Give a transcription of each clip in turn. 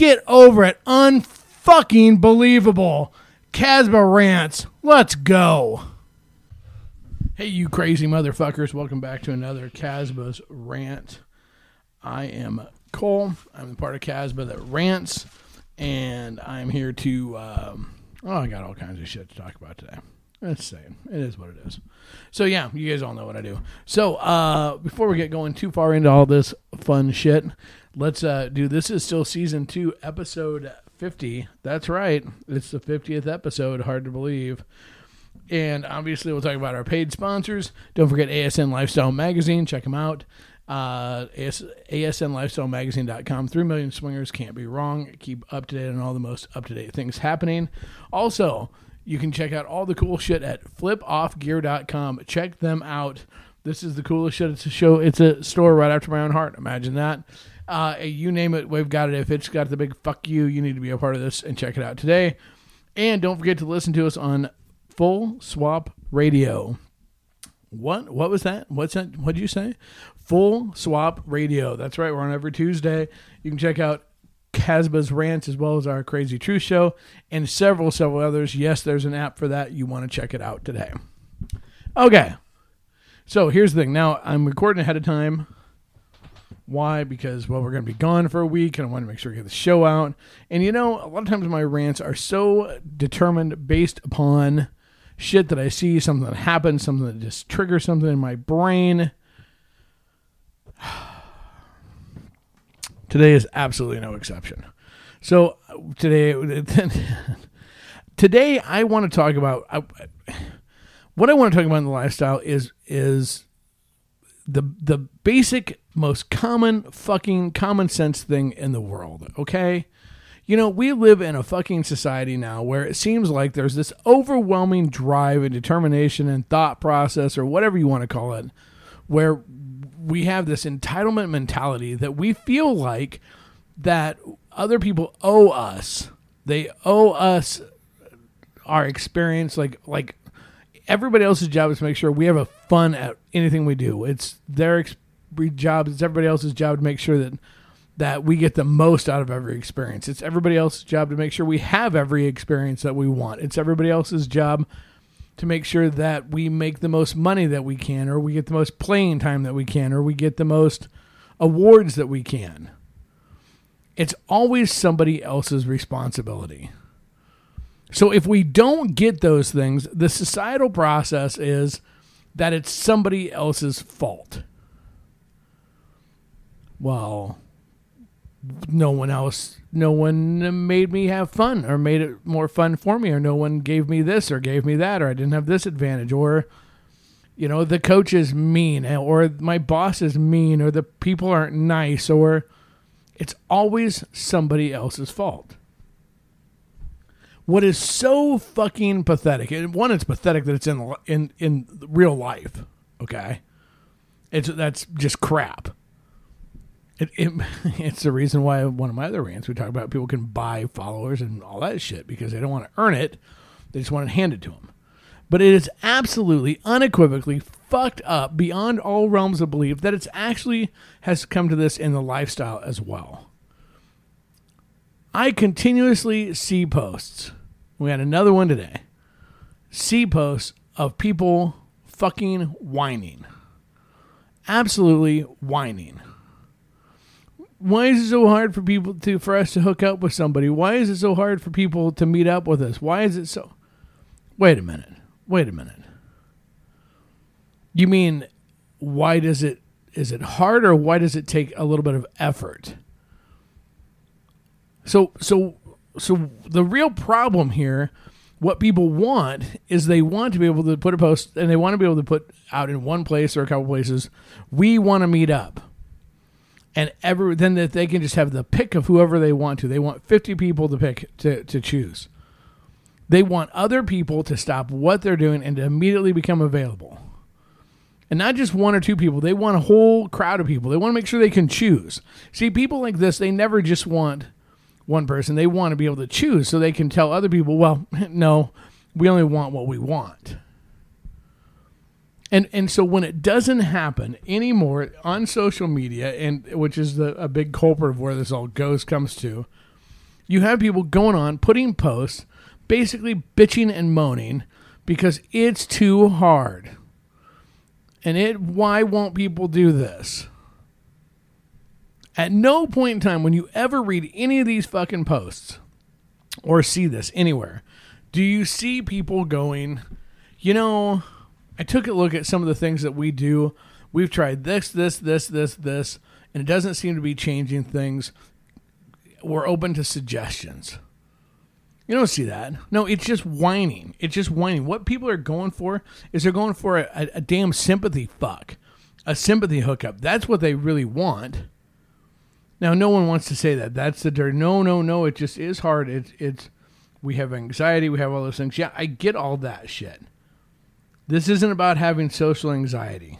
Get over it. Unfucking believable. Casba rants. Let's go. Hey, you crazy motherfuckers. Welcome back to another Casba's rant. I am Cole. I'm the part of Casba that rants, and I'm here to. Um, oh, I got all kinds of shit to talk about today. Let's say it is what it is. So yeah, you guys all know what I do. So uh, before we get going too far into all this fun shit, let's uh, do. This is still season two, episode fifty. That's right. It's the fiftieth episode. Hard to believe. And obviously, we'll talk about our paid sponsors. Don't forget ASN Lifestyle Magazine. Check them out. Uh, AS, ASNLifestyleMagazine.com. Three million swingers can't be wrong. Keep up to date on all the most up to date things happening. Also, you can check out all the cool shit at FlipOffGear.com. Check them out. This is the coolest shit. It's a show. It's a store right after my own heart. Imagine that. Uh, you name it, we've got it. If it's got the big fuck you, you need to be a part of this and check it out today. And don't forget to listen to us on Full Swap Radio. What? What was that? What's that? What did you say? Full Swap Radio. That's right. We're on every Tuesday. You can check out Casba's rants as well as our Crazy Truth Show and several, several others. Yes, there's an app for that. You want to check it out today. Okay. So here's the thing. Now I'm recording ahead of time. Why? Because well, we're going to be gone for a week, and I want to make sure we get the show out. And you know, a lot of times my rants are so determined based upon shit that I see, something that happens, something that just triggers something in my brain. Today is absolutely no exception. So today, today I want to talk about I, what I want to talk about in the lifestyle is is the the basic most common fucking common sense thing in the world. Okay. You know, we live in a fucking society now where it seems like there's this overwhelming drive and determination and thought process, or whatever you want to call it, where we have this entitlement mentality that we feel like that other people owe us. They owe us our experience. Like like everybody else's job is to make sure we have a fun at anything we do. It's their ex- job. It's everybody else's job to make sure that that we get the most out of every experience. It's everybody else's job to make sure we have every experience that we want. It's everybody else's job to make sure that we make the most money that we can, or we get the most playing time that we can, or we get the most awards that we can. It's always somebody else's responsibility. So if we don't get those things, the societal process is that it's somebody else's fault. Well, no one else no one made me have fun or made it more fun for me or no one gave me this or gave me that or I didn't have this advantage or you know the coach is mean or my boss is mean or the people aren't nice or it's always somebody else's fault. What is so fucking pathetic? And one, it's pathetic that it's in in in real life. Okay, it's that's just crap. It, it, it's the reason why one of my other rants we talk about people can buy followers and all that shit because they don't want to earn it; they just want it handed to them. But it is absolutely, unequivocally fucked up beyond all realms of belief that it's actually has come to this in the lifestyle as well. I continuously see posts. We had another one today. See posts of people fucking whining. Absolutely whining why is it so hard for people to for us to hook up with somebody? Why is it so hard for people to meet up with us? Why is it so Wait a minute. Wait a minute. You mean why does it is it hard or why does it take a little bit of effort? So so so the real problem here what people want is they want to be able to put a post and they want to be able to put out in one place or a couple places we want to meet up and every then that they can just have the pick of whoever they want to. They want 50 people to pick to, to choose. They want other people to stop what they're doing and to immediately become available. And not just one or two people, they want a whole crowd of people. They want to make sure they can choose. See, people like this, they never just want one person. They want to be able to choose so they can tell other people, well, no, we only want what we want. And and so when it doesn't happen anymore on social media, and which is the a big culprit of where this all goes comes to, you have people going on putting posts, basically bitching and moaning because it's too hard. And it why won't people do this? At no point in time when you ever read any of these fucking posts or see this anywhere, do you see people going, you know, I took a look at some of the things that we do. We've tried this, this, this, this, this, and it doesn't seem to be changing things. We're open to suggestions. You don't see that. No, it's just whining. It's just whining. What people are going for is they're going for a, a, a damn sympathy fuck, a sympathy hookup. That's what they really want. Now, no one wants to say that. That's the dirt. No, no, no. It just is hard. It's it's. We have anxiety. We have all those things. Yeah, I get all that shit. This isn't about having social anxiety.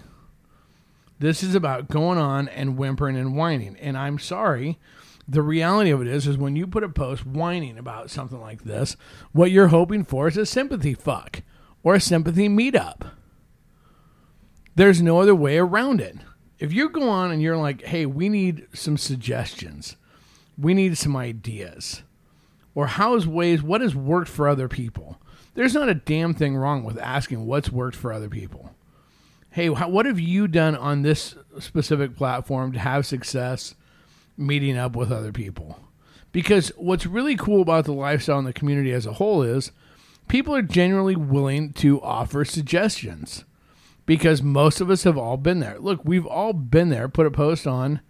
This is about going on and whimpering and whining. And I'm sorry. The reality of it is, is when you put a post whining about something like this, what you're hoping for is a sympathy fuck or a sympathy meetup. There's no other way around it. If you go on and you're like, hey, we need some suggestions, we need some ideas, or how's ways, what has worked for other people? There's not a damn thing wrong with asking what's worked for other people. Hey, how, what have you done on this specific platform to have success meeting up with other people? Because what's really cool about the lifestyle and the community as a whole is people are genuinely willing to offer suggestions because most of us have all been there. Look, we've all been there, put a post on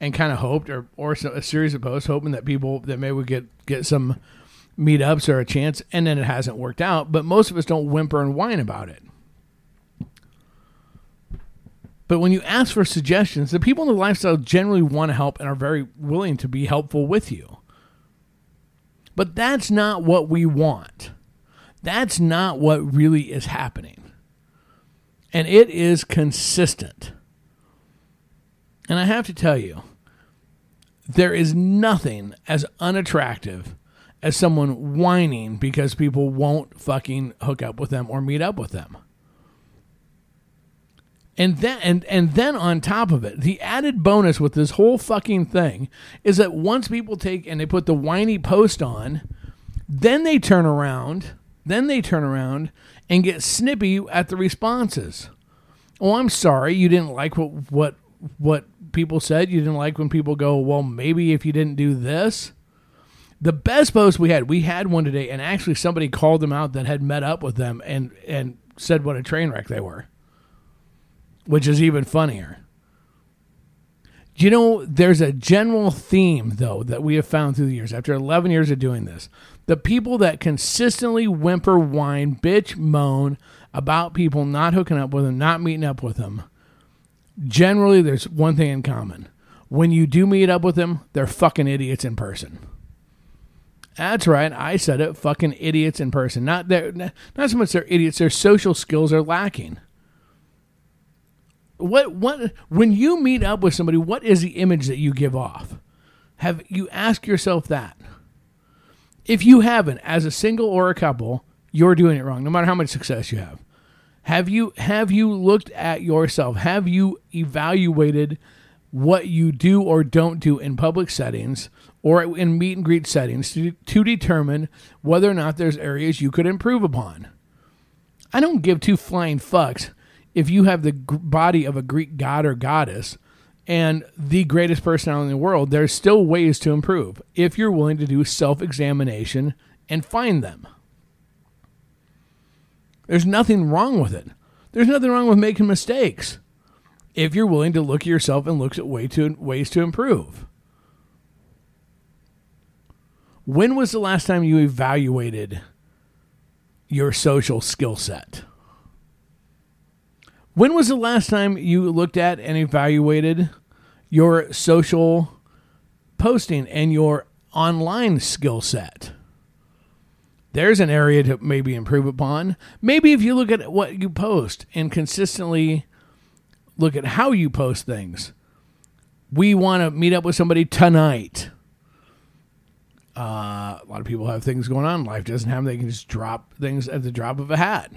and kind of hoped or, or a series of posts hoping that people that maybe would get, get some meetups are a chance, and then it hasn't worked out. But most of us don't whimper and whine about it. But when you ask for suggestions, the people in the lifestyle generally want to help and are very willing to be helpful with you. But that's not what we want. That's not what really is happening. And it is consistent. And I have to tell you, there is nothing as unattractive as someone whining because people won't fucking hook up with them or meet up with them. And then and, and then on top of it, the added bonus with this whole fucking thing is that once people take and they put the whiny post on, then they turn around, then they turn around and get snippy at the responses. Oh, I'm sorry, you didn't like what what what people said. You didn't like when people go, "Well, maybe if you didn't do this." The best post we had, we had one today, and actually somebody called them out that had met up with them and and said what a train wreck they were, which is even funnier. You know, there's a general theme though that we have found through the years. After 11 years of doing this, the people that consistently whimper, whine, bitch, moan about people not hooking up with them, not meeting up with them. Generally, there's one thing in common. When you do meet up with them, they're fucking idiots in person. That's right. I said it. Fucking idiots in person. Not their, not so much they're idiots. Their social skills are lacking. What what when you meet up with somebody, what is the image that you give off? Have you asked yourself that? If you haven't, as a single or a couple, you're doing it wrong. No matter how much success you have. Have you have you looked at yourself? Have you evaluated what you do or don't do in public settings or in meet and greet settings to, to determine whether or not there's areas you could improve upon. I don't give two flying fucks if you have the body of a Greek god or goddess and the greatest personality in the world. There's still ways to improve if you're willing to do self examination and find them. There's nothing wrong with it. There's nothing wrong with making mistakes if you're willing to look at yourself and look at way to, ways to improve. When was the last time you evaluated your social skill set? When was the last time you looked at and evaluated your social posting and your online skill set. There's an area to maybe improve upon. Maybe if you look at what you post and consistently look at how you post things. We want to meet up with somebody tonight. Uh, a lot of people have things going on. Life doesn't have. They can just drop things at the drop of a hat.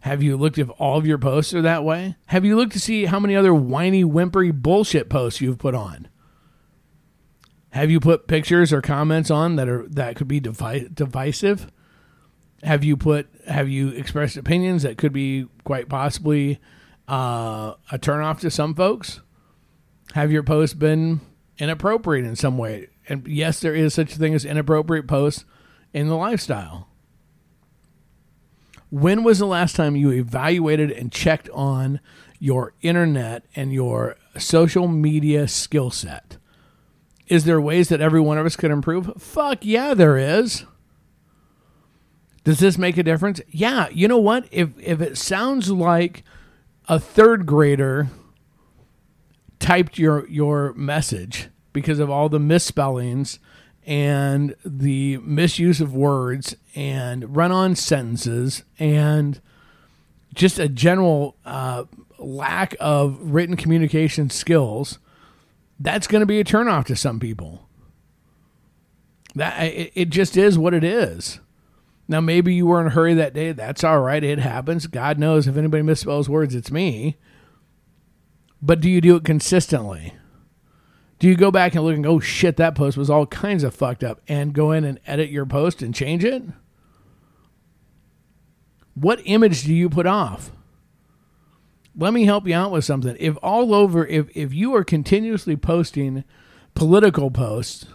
Have you looked if all of your posts are that way? Have you looked to see how many other whiny, whimpery bullshit posts you've put on? Have you put pictures or comments on that are that could be devi- divisive? Have you put have you expressed opinions that could be quite possibly uh, a turnoff to some folks? Have your posts been inappropriate in some way? And yes, there is such a thing as inappropriate posts in the lifestyle. When was the last time you evaluated and checked on your internet and your social media skill set? Is there ways that every one of us could improve? Fuck yeah, there is. Does this make a difference? Yeah. You know what? If if it sounds like a third grader typed your your message because of all the misspellings and the misuse of words and run-on sentences and just a general uh, lack of written communication skills, that's going to be a turnoff to some people. That it, it just is what it is. Now, maybe you were in a hurry that day. That's all right. It happens. God knows if anybody misspells words, it's me. But do you do it consistently? Do you go back and look and go, oh, shit, that post was all kinds of fucked up, and go in and edit your post and change it? What image do you put off? Let me help you out with something. If all over, if, if you are continuously posting political posts,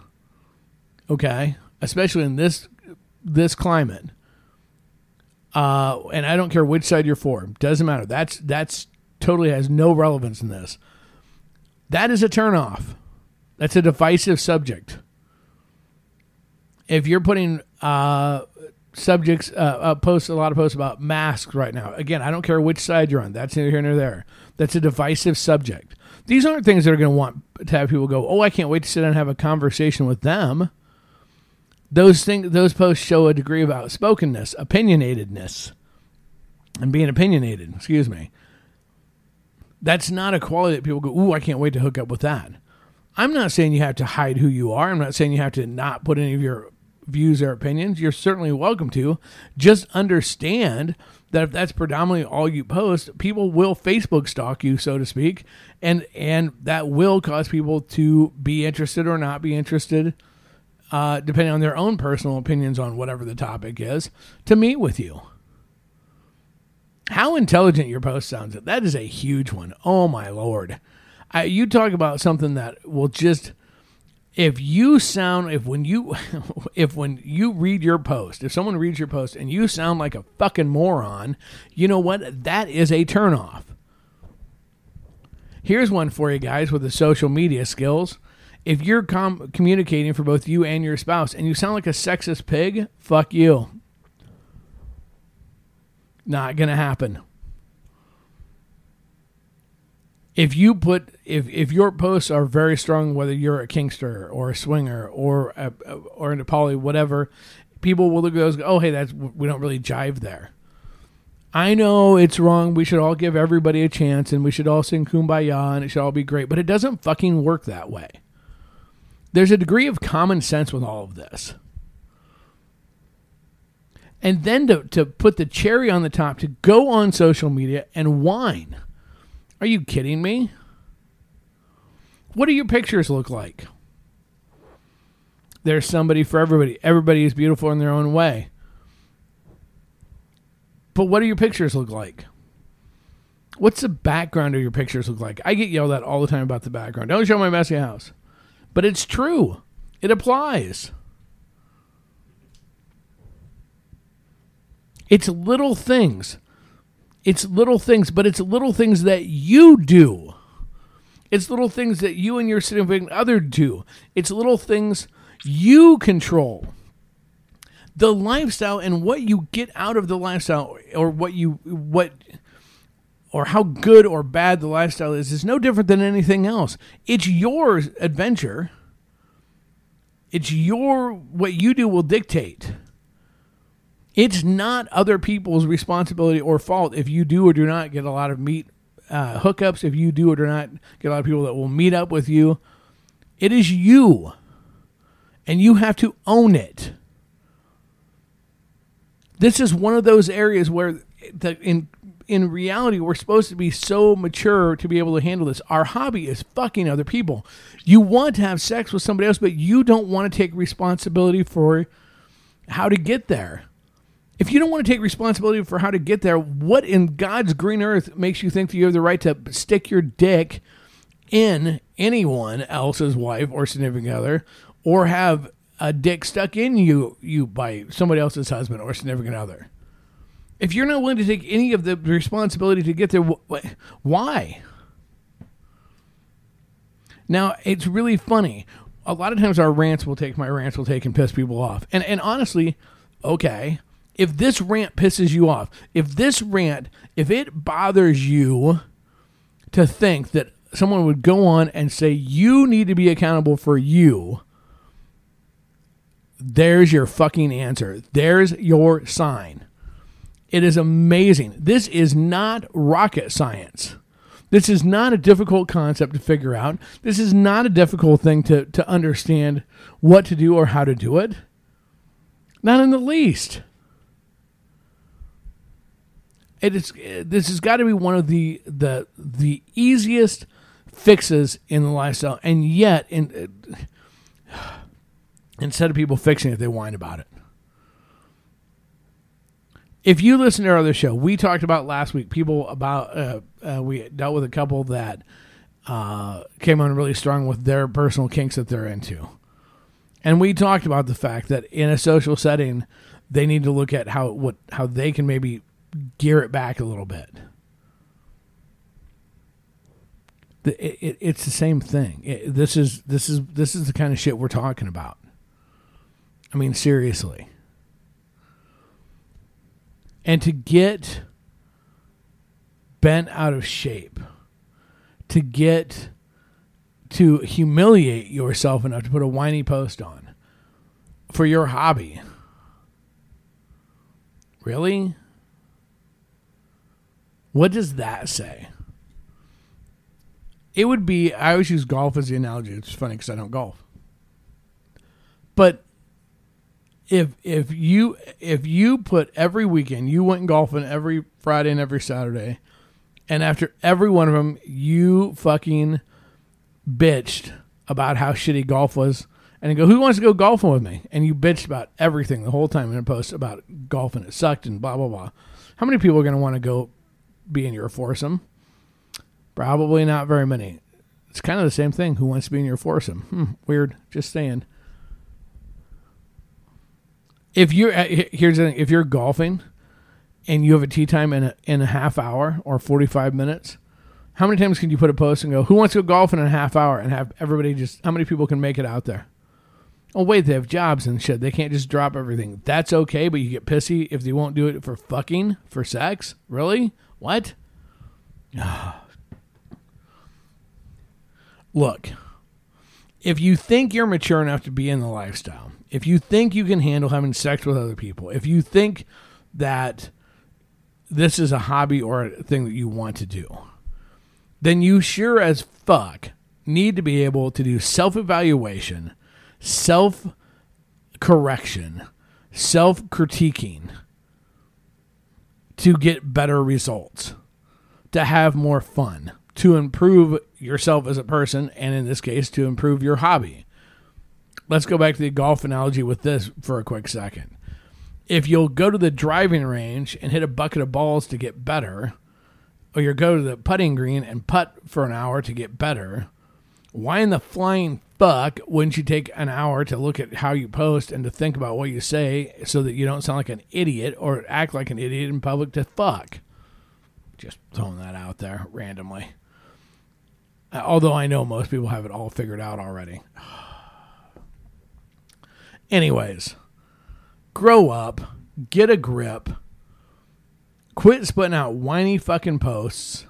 okay, especially in this this climate, uh, and I don't care which side you're for, doesn't matter. That's that's totally has no relevance in this. That is a turnoff. That's a divisive subject. If you're putting uh, subjects, uh, uh, posts a lot of posts about masks right now. Again, I don't care which side you're on. That's neither here nor there. That's a divisive subject. These aren't things that are going to want to have people go, "Oh, I can't wait to sit down and have a conversation with them." those things those posts show a degree of outspokenness opinionatedness and being opinionated excuse me that's not a quality that people go ooh i can't wait to hook up with that i'm not saying you have to hide who you are i'm not saying you have to not put any of your views or opinions you're certainly welcome to just understand that if that's predominantly all you post people will facebook stalk you so to speak and and that will cause people to be interested or not be interested uh, depending on their own personal opinions on whatever the topic is, to meet with you. How intelligent your post sounds. That is a huge one. Oh my lord. I, you talk about something that will just if you sound if when you if when you read your post, if someone reads your post and you sound like a fucking moron, you know what? That is a turnoff. Here's one for you guys with the social media skills if you're com- communicating for both you and your spouse and you sound like a sexist pig, fuck you. Not to happen. If you put if if your posts are very strong, whether you're a kinkster or a swinger or a, or a poly, whatever, people will look at those. Go, oh, hey, that's we don't really jive there. I know it's wrong. We should all give everybody a chance, and we should all sing "Kumbaya," and it should all be great. But it doesn't fucking work that way there's a degree of common sense with all of this. And then to, to put the cherry on the top, to go on social media and whine. Are you kidding me? What do your pictures look like? There's somebody for everybody. Everybody is beautiful in their own way. But what do your pictures look like? What's the background of your pictures look like? I get yelled at all the time about the background. Don't show my messy house. But it's true. It applies. It's little things. It's little things, but it's little things that you do. It's little things that you and your significant other do. It's little things you control. The lifestyle and what you get out of the lifestyle or what you what or how good or bad the lifestyle is is no different than anything else. It's your adventure. It's your what you do will dictate. It's not other people's responsibility or fault if you do or do not get a lot of meet uh, hookups, if you do or do not get a lot of people that will meet up with you. It is you. And you have to own it. This is one of those areas where the, in in reality we're supposed to be so mature to be able to handle this. Our hobby is fucking other people. You want to have sex with somebody else, but you don't want to take responsibility for how to get there. If you don't want to take responsibility for how to get there, what in God's green earth makes you think that you have the right to stick your dick in anyone else's wife or significant other or have a dick stuck in you you by somebody else's husband or significant other? If you're not willing to take any of the responsibility to get there, wh- why? Now, it's really funny. A lot of times our rants will take, my rants will take and piss people off. And, and honestly, okay, if this rant pisses you off, if this rant, if it bothers you to think that someone would go on and say, you need to be accountable for you, there's your fucking answer. There's your sign. It is amazing. This is not rocket science. This is not a difficult concept to figure out. This is not a difficult thing to, to understand what to do or how to do it. Not in the least. It is this has got to be one of the the the easiest fixes in the lifestyle, and yet in, instead of people fixing it, they whine about it. If you listen to our other show, we talked about last week people about uh, uh, we dealt with a couple that uh, came on really strong with their personal kinks that they're into, and we talked about the fact that in a social setting, they need to look at how what how they can maybe gear it back a little bit. The, it, it, it's the same thing. It, this is this is this is the kind of shit we're talking about. I mean, seriously and to get bent out of shape, to get to humiliate yourself enough to put a whiny post on for your hobby. Really? What does that say? It would be, I always use golf as the analogy. It's funny because I don't golf. But if if you if you put every weekend you went golfing every Friday and every Saturday, and after every one of them you fucking bitched about how shitty golf was, and you go, "Who wants to go golfing with me?" And you bitched about everything the whole time in a post about golf and it sucked and blah blah blah. How many people are going to want to go be in your foursome? Probably not very many. It's kind of the same thing. Who wants to be in your foursome? Hmm, weird. Just saying if you're uh, here's the thing, if you're golfing and you have a tee time in a in a half hour or 45 minutes how many times can you put a post and go who wants to go golf in a half hour and have everybody just how many people can make it out there oh wait they have jobs and shit they can't just drop everything that's okay but you get pissy if they won't do it for fucking for sex really what? Look if you think you're mature enough to be in the lifestyle if you think you can handle having sex with other people, if you think that this is a hobby or a thing that you want to do, then you sure as fuck need to be able to do self evaluation, self correction, self critiquing to get better results, to have more fun, to improve yourself as a person, and in this case, to improve your hobby let's go back to the golf analogy with this for a quick second. If you'll go to the driving range and hit a bucket of balls to get better, or you go to the putting green and putt for an hour to get better, why in the flying fuck wouldn't you take an hour to look at how you post and to think about what you say so that you don't sound like an idiot or act like an idiot in public to fuck? Just throwing that out there randomly. Uh, although I know most people have it all figured out already. Anyways, grow up, get a grip, Quit spitting out whiny fucking posts.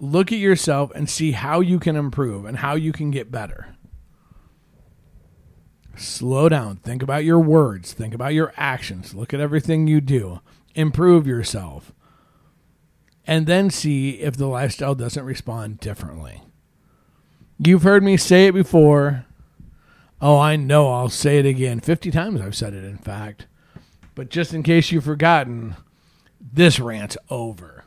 Look at yourself and see how you can improve and how you can get better. Slow down. Think about your words. Think about your actions. Look at everything you do. Improve yourself. And then see if the lifestyle doesn't respond differently. You've heard me say it before. Oh, I know. I'll say it again. 50 times I've said it, in fact. But just in case you've forgotten, this rant's over.